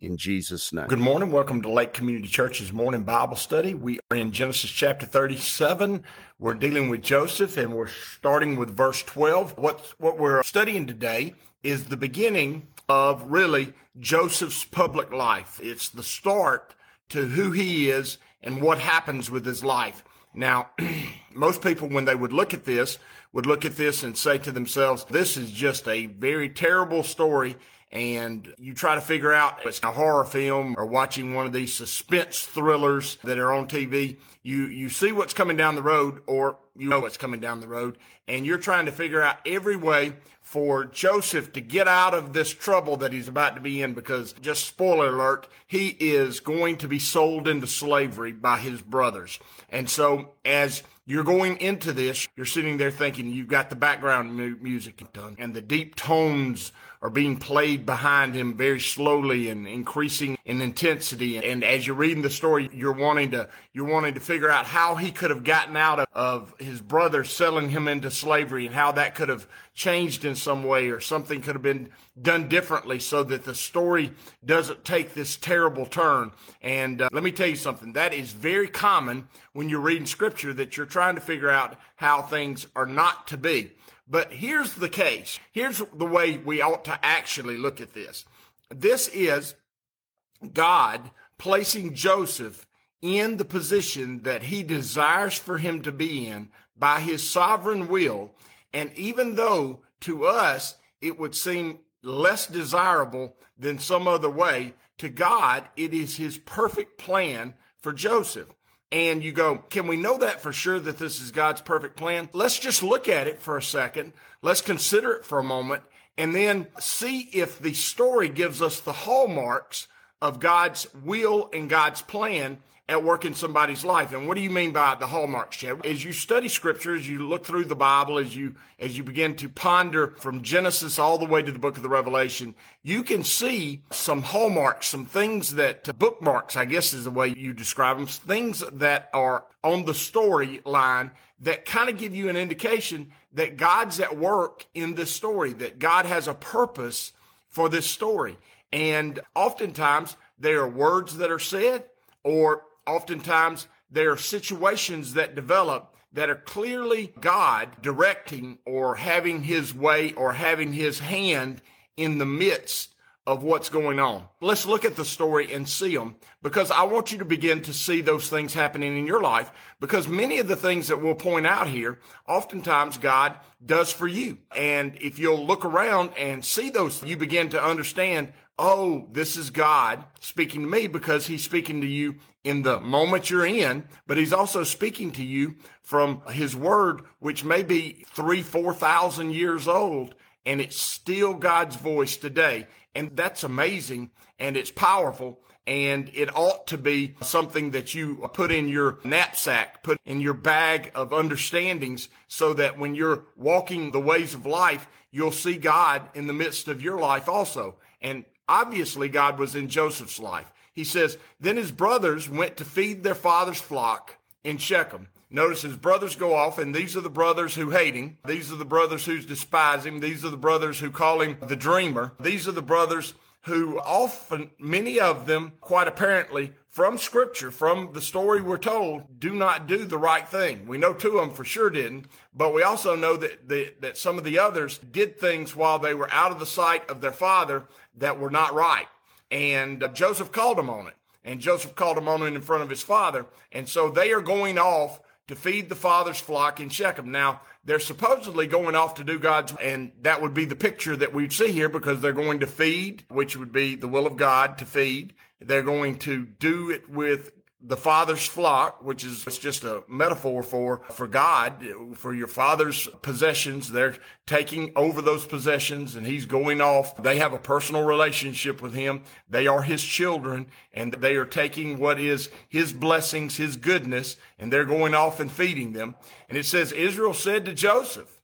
In Jesus' name. Good morning. Welcome to Lake Community Church's morning Bible study. We are in Genesis chapter 37. We're dealing with Joseph and we're starting with verse 12. What, what we're studying today is the beginning of really Joseph's public life. It's the start to who he is and what happens with his life. Now, most people, when they would look at this, would look at this and say to themselves, this is just a very terrible story. And you try to figure out if it's a horror film or watching one of these suspense thrillers that are on TV. You, you see what's coming down the road or you know what's coming down the road and you're trying to figure out every way for Joseph to get out of this trouble that he's about to be in because just spoiler alert, he is going to be sold into slavery by his brothers. And so as you're going into this, you're sitting there thinking you've got the background mu- music done and the deep tones are being played behind him very slowly and increasing in intensity. And as you're reading the story, you're wanting to, you're wanting to figure out how he could have gotten out of, of his brother selling him into slavery and how that could have changed in some way or something could have been done differently so that the story doesn't take this terrible turn. And uh, let me tell you something, that is very common when you're reading scripture that you're trying to figure out how things are not to be. But here's the case. Here's the way we ought to actually look at this. This is God placing Joseph in the position that he desires for him to be in by his sovereign will. And even though to us it would seem less desirable than some other way, to God it is his perfect plan for Joseph and you go, can we know that for sure that this is God's perfect plan? Let's just look at it for a second. Let's consider it for a moment and then see if the story gives us the hallmarks of God's will and God's plan at work in somebody's life. And what do you mean by the hallmarks, Chad? As you study scripture, as you look through the Bible, as you as you begin to ponder from Genesis all the way to the book of the Revelation, you can see some hallmarks, some things that uh, bookmarks, I guess is the way you describe them, things that are on the storyline that kind of give you an indication that God's at work in this story, that God has a purpose for this story. And oftentimes there are words that are said or oftentimes there are situations that develop that are clearly God directing or having his way or having his hand in the midst of what's going on. Let's look at the story and see them because I want you to begin to see those things happening in your life because many of the things that we'll point out here, oftentimes God does for you. And if you'll look around and see those, you begin to understand, oh, this is God speaking to me because he's speaking to you in the moment you're in, but he's also speaking to you from his word, which may be three, 4,000 years old, and it's still God's voice today. And that's amazing and it's powerful. And it ought to be something that you put in your knapsack, put in your bag of understandings so that when you're walking the ways of life, you'll see God in the midst of your life also. And obviously God was in Joseph's life. He says, Then his brothers went to feed their father's flock in Shechem. Notice his brothers go off, and these are the brothers who hate him. These are the brothers who despise him. These are the brothers who call him the dreamer. These are the brothers who often, many of them, quite apparently, from scripture, from the story we're told, do not do the right thing. We know two of them for sure didn't, but we also know that, that some of the others did things while they were out of the sight of their father that were not right. And uh, Joseph called him on it. And Joseph called him on it in front of his father. And so they are going off to feed the father's flock in Shechem. Now, they're supposedly going off to do God's, and that would be the picture that we'd see here because they're going to feed, which would be the will of God to feed. They're going to do it with the father's flock, which is it's just a metaphor for, for God, for your father's possessions. They're taking over those possessions and he's going off. They have a personal relationship with him. They are his children and they are taking what is his blessings, his goodness, and they're going off and feeding them. And it says, Israel said to Joseph,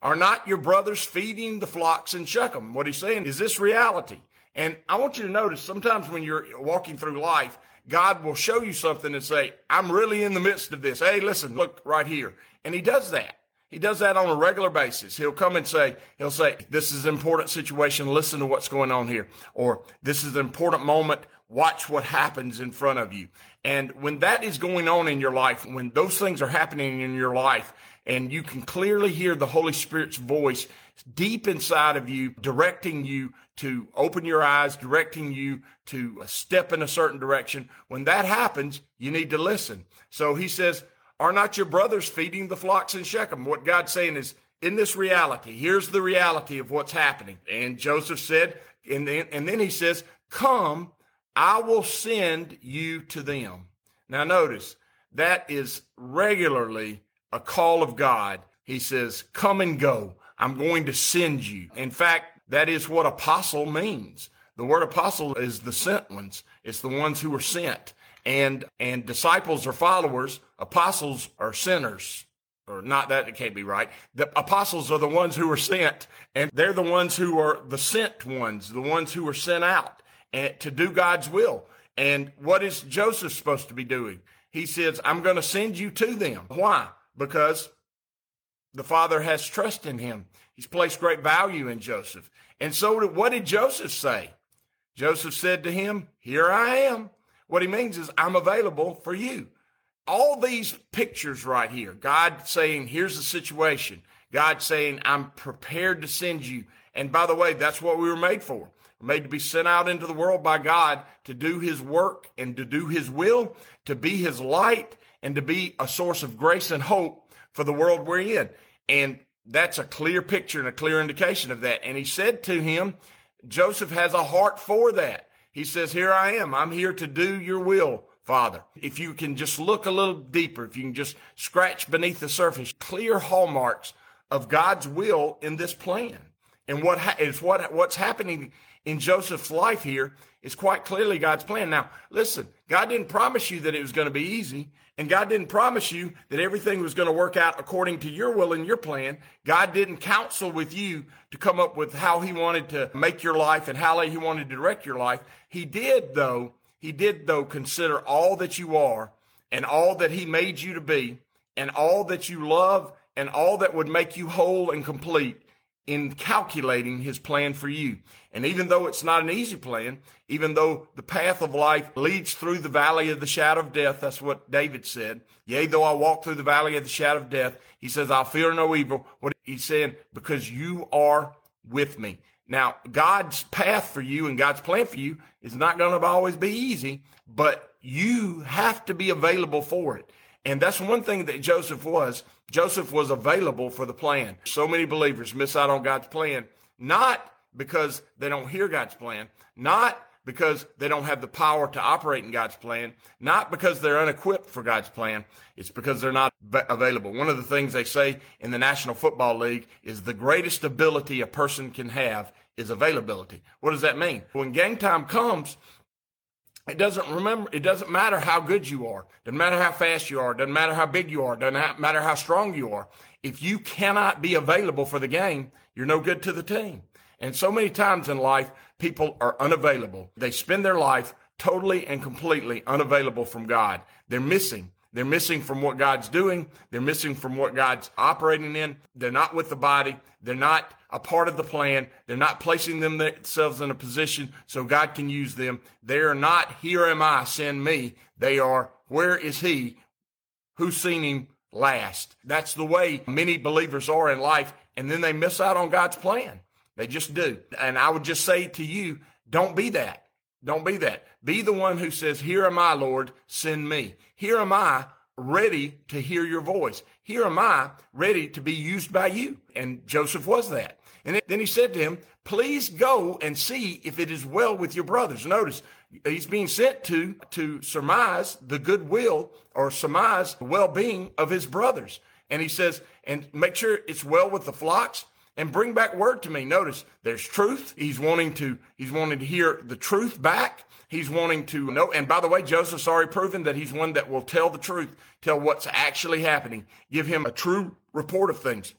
are not your brothers feeding the flocks in Shechem? What he's saying is this reality. And I want you to notice sometimes when you're walking through life, God will show you something and say, I'm really in the midst of this. Hey, listen, look right here. And he does that. He does that on a regular basis. He'll come and say, he'll say, this is an important situation. Listen to what's going on here. Or this is an important moment. Watch what happens in front of you. And when that is going on in your life, when those things are happening in your life, and you can clearly hear the Holy Spirit's voice deep inside of you, directing you to open your eyes, directing you to step in a certain direction. When that happens, you need to listen. So he says, Are not your brothers feeding the flocks in Shechem? What God's saying is, in this reality, here's the reality of what's happening. And Joseph said, and then, and then he says, Come, I will send you to them. Now, notice that is regularly a call of God. He says, Come and go. I'm going to send you. In fact, that is what apostle means. The word apostle is the sent ones. It's the ones who are sent. And and disciples are followers. Apostles are sinners. Or not that it can't be right. The apostles are the ones who are sent, and they're the ones who are the sent ones, the ones who are sent out and to do God's will. And what is Joseph supposed to be doing? He says, I'm going to send you to them. Why? Because the father has trust in him. He's placed great value in Joseph. And so what did Joseph say? Joseph said to him, Here I am. What he means is, I'm available for you. All these pictures right here, God saying, Here's the situation. God saying, I'm prepared to send you. And by the way, that's what we were made for. We're made to be sent out into the world by God to do his work and to do his will, to be his light and to be a source of grace and hope for the world we're in. And that's a clear picture and a clear indication of that. And he said to him, Joseph has a heart for that. He says, Here I am. I'm here to do your will, Father. If you can just look a little deeper, if you can just scratch beneath the surface, clear hallmarks of God's will in this plan. And what ha- is what what's happening in Joseph's life here is quite clearly God's plan. Now, listen, God didn't promise you that it was going to be easy. And God didn't promise you that everything was going to work out according to your will and your plan. God didn't counsel with you to come up with how he wanted to make your life and how he wanted to direct your life. He did though, he did though consider all that you are and all that he made you to be and all that you love and all that would make you whole and complete in calculating his plan for you. And even though it's not an easy plan, even though the path of life leads through the valley of the shadow of death, that's what David said. Yea, though I walk through the valley of the shadow of death, he says, I'll fear no evil. What he's saying, because you are with me. Now, God's path for you and God's plan for you is not going to always be easy, but you have to be available for it. And that's one thing that Joseph was. Joseph was available for the plan. So many believers miss out on God's plan, not because they don't hear God's plan, not because they don't have the power to operate in God's plan, not because they're unequipped for God's plan. It's because they're not available. One of the things they say in the National Football League is the greatest ability a person can have is availability. What does that mean? When game time comes, it doesn't remember. It doesn't matter how good you are. Doesn't matter how fast you are. Doesn't matter how big you are. Doesn't matter how strong you are. If you cannot be available for the game, you're no good to the team. And so many times in life, people are unavailable. They spend their life totally and completely unavailable from God. They're missing. They're missing from what God's doing. They're missing from what God's operating in. They're not with the body. They're not a part of the plan. They're not placing themselves in a position so God can use them. They are not, here am I, send me. They are, where is he? Who's seen him last? That's the way many believers are in life. And then they miss out on God's plan. They just do. And I would just say to you, don't be that. Don't be that. Be the one who says, Here am I, Lord, send me. Here am I. ready to hear your voice. Here am I ready to be used by you. And Joseph was that. And then he said to him, please go and see if it is well with your brothers. Notice he's being sent to, to surmise the goodwill or surmise the well-being of his brothers. And he says, and make sure it's well with the flocks and bring back word to me. Notice there's truth. He's wanting to, he's wanting to hear the truth back. He's wanting to know. And by the way, Joseph's already proven that he's one that will tell the truth, tell what's actually happening, give him a true report of things.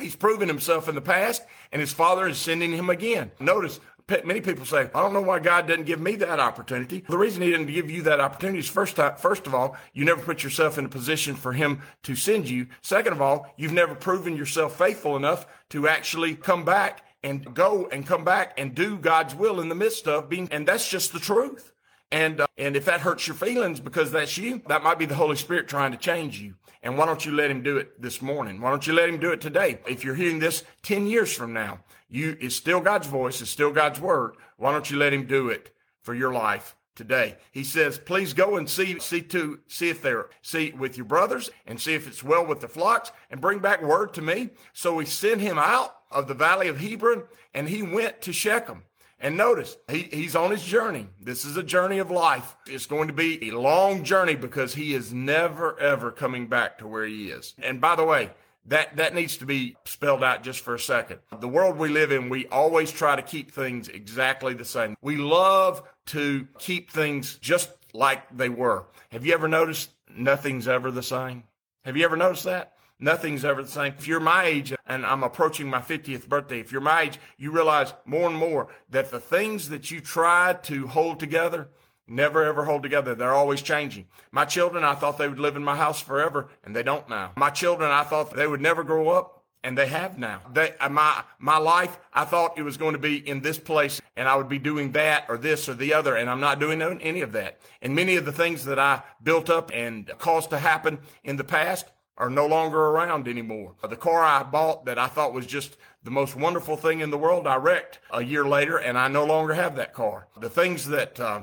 He's proven himself in the past, and his father is sending him again. Notice many people say, I don't know why God didn't give me that opportunity. The reason he didn't give you that opportunity is first time, first of all, you never put yourself in a position for him to send you. Second of all, you've never proven yourself faithful enough to actually come back and go and come back and do God's will in the midst of being, and that's just the truth. And, uh, and if that hurts your feelings because that's you, that might be the Holy Spirit trying to change you. And why don't you let him do it this morning? Why don't you let him do it today? If you're hearing this 10 years from now, you, it's still God's voice. It's still God's word. Why don't you let him do it for your life today? He says, please go and see, see to, see if they're, see with your brothers and see if it's well with the flocks and bring back word to me. So we sent him out of the valley of Hebron and he went to Shechem. And notice, he, he's on his journey. This is a journey of life. It's going to be a long journey because he is never, ever coming back to where he is. And by the way, that, that needs to be spelled out just for a second. The world we live in, we always try to keep things exactly the same. We love to keep things just like they were. Have you ever noticed nothing's ever the same? Have you ever noticed that? Nothing's ever the same. If you're my age and I'm approaching my 50th birthday, if you're my age, you realize more and more that the things that you try to hold together never ever hold together. They're always changing. My children, I thought they would live in my house forever and they don't now. My children, I thought they would never grow up and they have now. They, uh, my, my life, I thought it was going to be in this place and I would be doing that or this or the other. And I'm not doing any of that. And many of the things that I built up and caused to happen in the past, are no longer around anymore. The car I bought that I thought was just the most wonderful thing in the world, I wrecked a year later and I no longer have that car. The things that uh,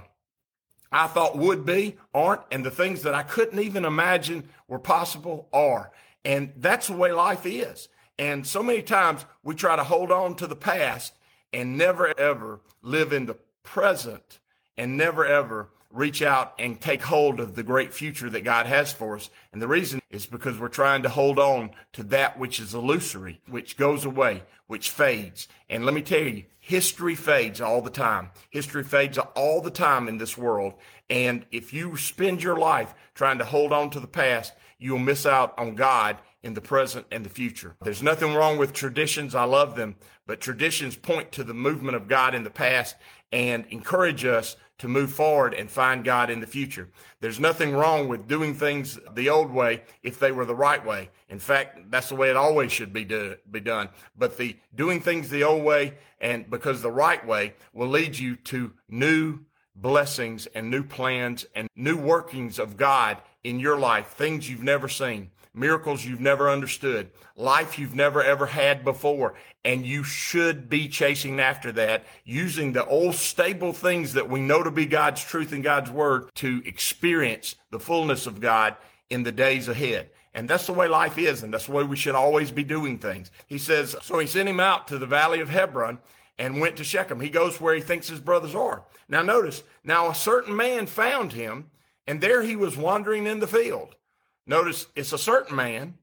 I thought would be aren't, and the things that I couldn't even imagine were possible are. And that's the way life is. And so many times we try to hold on to the past and never ever live in the present and never ever reach out and take hold of the great future that God has for us. And the reason is because we're trying to hold on to that which is illusory, which goes away, which fades. And let me tell you, history fades all the time. History fades all the time in this world. And if you spend your life trying to hold on to the past, you'll miss out on God in the present and the future. There's nothing wrong with traditions. I love them, but traditions point to the movement of God in the past and encourage us to move forward and find God in the future. There's nothing wrong with doing things the old way if they were the right way. In fact, that's the way it always should be do, be done. But the doing things the old way and because the right way will lead you to new blessings and new plans and new workings of God in your life, things you've never seen miracles you've never understood, life you've never ever had before. And you should be chasing after that using the old stable things that we know to be God's truth and God's word to experience the fullness of God in the days ahead. And that's the way life is. And that's the way we should always be doing things. He says, so he sent him out to the valley of Hebron and went to Shechem. He goes where he thinks his brothers are. Now notice, now a certain man found him and there he was wandering in the field. Notice it's a certain man,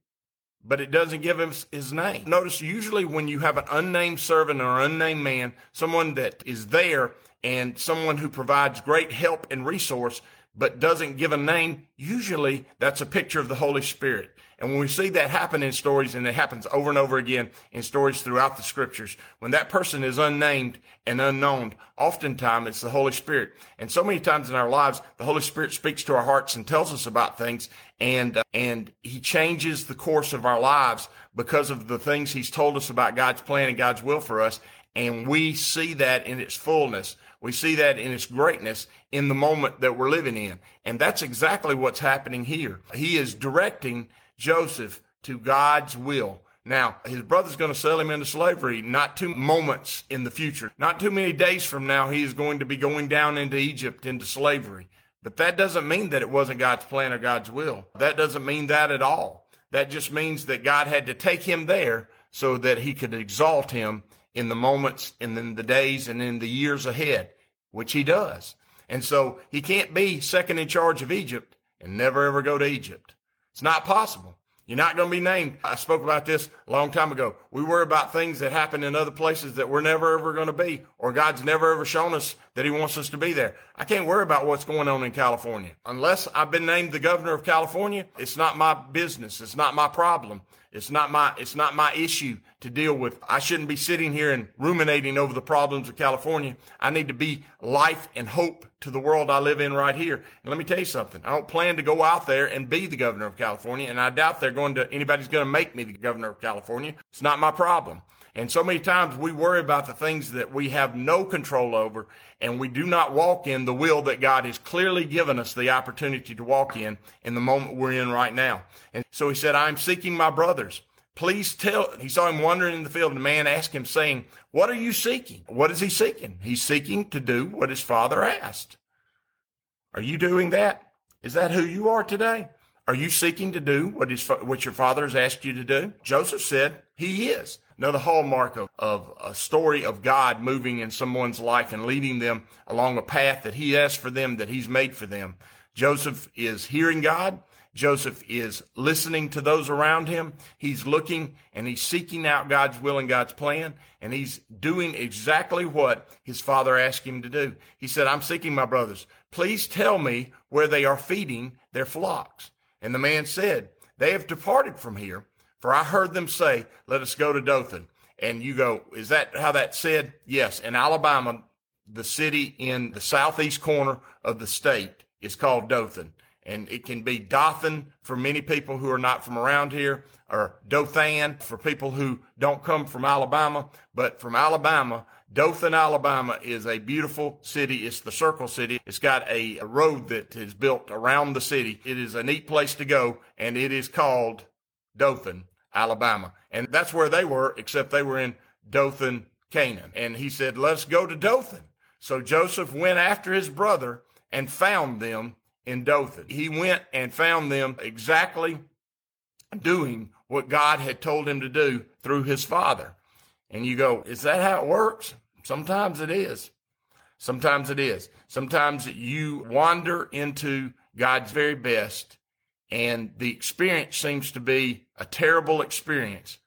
but it doesn't give him his name. Notice usually when you have an unnamed servant or unnamed man, someone that is there and someone who provides great help and resource, but doesn't give a name, usually that's a picture of the Holy Spirit. And when we see that happen in stories, and it happens over and over again in stories throughout the scriptures, when that person is unnamed and unknown, oftentimes it's the Holy Spirit. And so many times in our lives, the Holy Spirit speaks to our hearts and tells us about things, and uh, and He changes the course of our lives because of the things He's told us about God's plan and God's will for us. And we see that in its fullness. We see that in its greatness in the moment that we're living in. And that's exactly what's happening here. He is directing Joseph to God's will. Now, his brother's going to sell him into slavery not two moments in the future. Not too many days from now, he is going to be going down into Egypt into slavery. But that doesn't mean that it wasn't God's plan or God's will. That doesn't mean that at all. That just means that God had to take him there so that he could exalt him in the moments and in the days and in the years ahead, which he does. And so he can't be second in charge of Egypt and never ever go to Egypt. It's not possible. You're not going to be named. I spoke about this a long time ago. We worry about things that happen in other places that we're never ever going to be, or God's never ever shown us that He wants us to be there. I can't worry about what's going on in California. Unless I've been named the governor of California, it's not my business. It's not my problem. It's not my, it's not my issue to deal with. I shouldn't be sitting here and ruminating over the problems of California. I need to be life and hope to the world I live in right here. And let me tell you something. I don't plan to go out there and be the governor of California. And I doubt they're going to, anybody's going to make me the governor of California. It's not my problem. And so many times we worry about the things that we have no control over and we do not walk in the will that God has clearly given us the opportunity to walk in in the moment we're in right now. And so he said, I'm seeking my brothers. Please tell, he saw him wandering in the field and the man asked him saying, what are you seeking? What is he seeking? He's seeking to do what his father asked. Are you doing that? Is that who you are today? Are you seeking to do what, his, what your father has asked you to do? Joseph said he is. Another hallmark of, of a story of God moving in someone's life and leading them along a path that he has for them, that he's made for them. Joseph is hearing God. Joseph is listening to those around him. He's looking and he's seeking out God's will and God's plan. And he's doing exactly what his father asked him to do. He said, I'm seeking my brothers. Please tell me where they are feeding their flocks. And the man said, They have departed from here, for I heard them say, Let us go to Dothan. And you go, Is that how that said? Yes. In Alabama, the city in the southeast corner of the state is called Dothan. And it can be Dothan for many people who are not from around here, or Dothan for people who don't come from Alabama. But from Alabama, Dothan, Alabama is a beautiful city. It's the Circle City. It's got a, a road that is built around the city. It is a neat place to go, and it is called Dothan, Alabama. And that's where they were, except they were in Dothan, Canaan. And he said, Let's go to Dothan. So Joseph went after his brother and found them in Dothan. He went and found them exactly doing what God had told him to do through his father. And you go, Is that how it works? Sometimes it is. Sometimes it is. Sometimes you wander into God's very best, and the experience seems to be a terrible experience.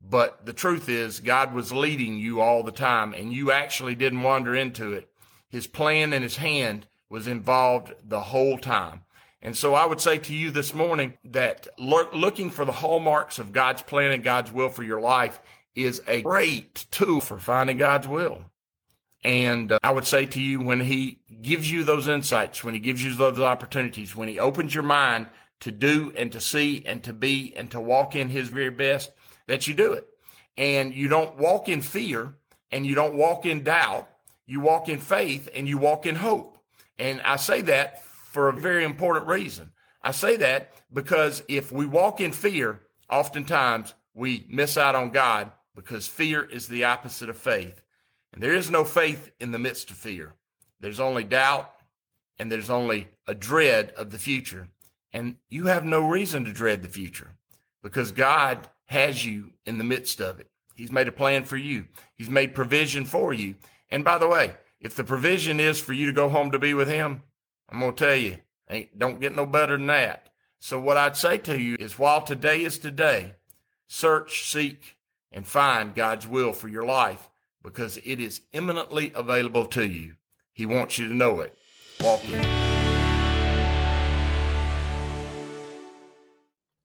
But the truth is, God was leading you all the time, and you actually didn't wander into it. His plan and his hand was involved the whole time. And so I would say to you this morning that looking for the hallmarks of God's plan and God's will for your life is a great tool for finding God's will. And uh, I would say to you, when he gives you those insights, when he gives you those opportunities, when he opens your mind to do and to see and to be and to walk in his very best, that you do it. And you don't walk in fear and you don't walk in doubt. You walk in faith and you walk in hope. And I say that for a very important reason. I say that because if we walk in fear, oftentimes we miss out on God because fear is the opposite of faith. And there is no faith in the midst of fear. There's only doubt and there's only a dread of the future. And you have no reason to dread the future because God has you in the midst of it. He's made a plan for you. He's made provision for you. And by the way, if the provision is for you to go home to be with him, I'm going to tell you, ain't, don't get no better than that. So what I'd say to you is while today is today, search, seek, and find God's will for your life because it is imminently available to you. He wants you to know it. Walk in.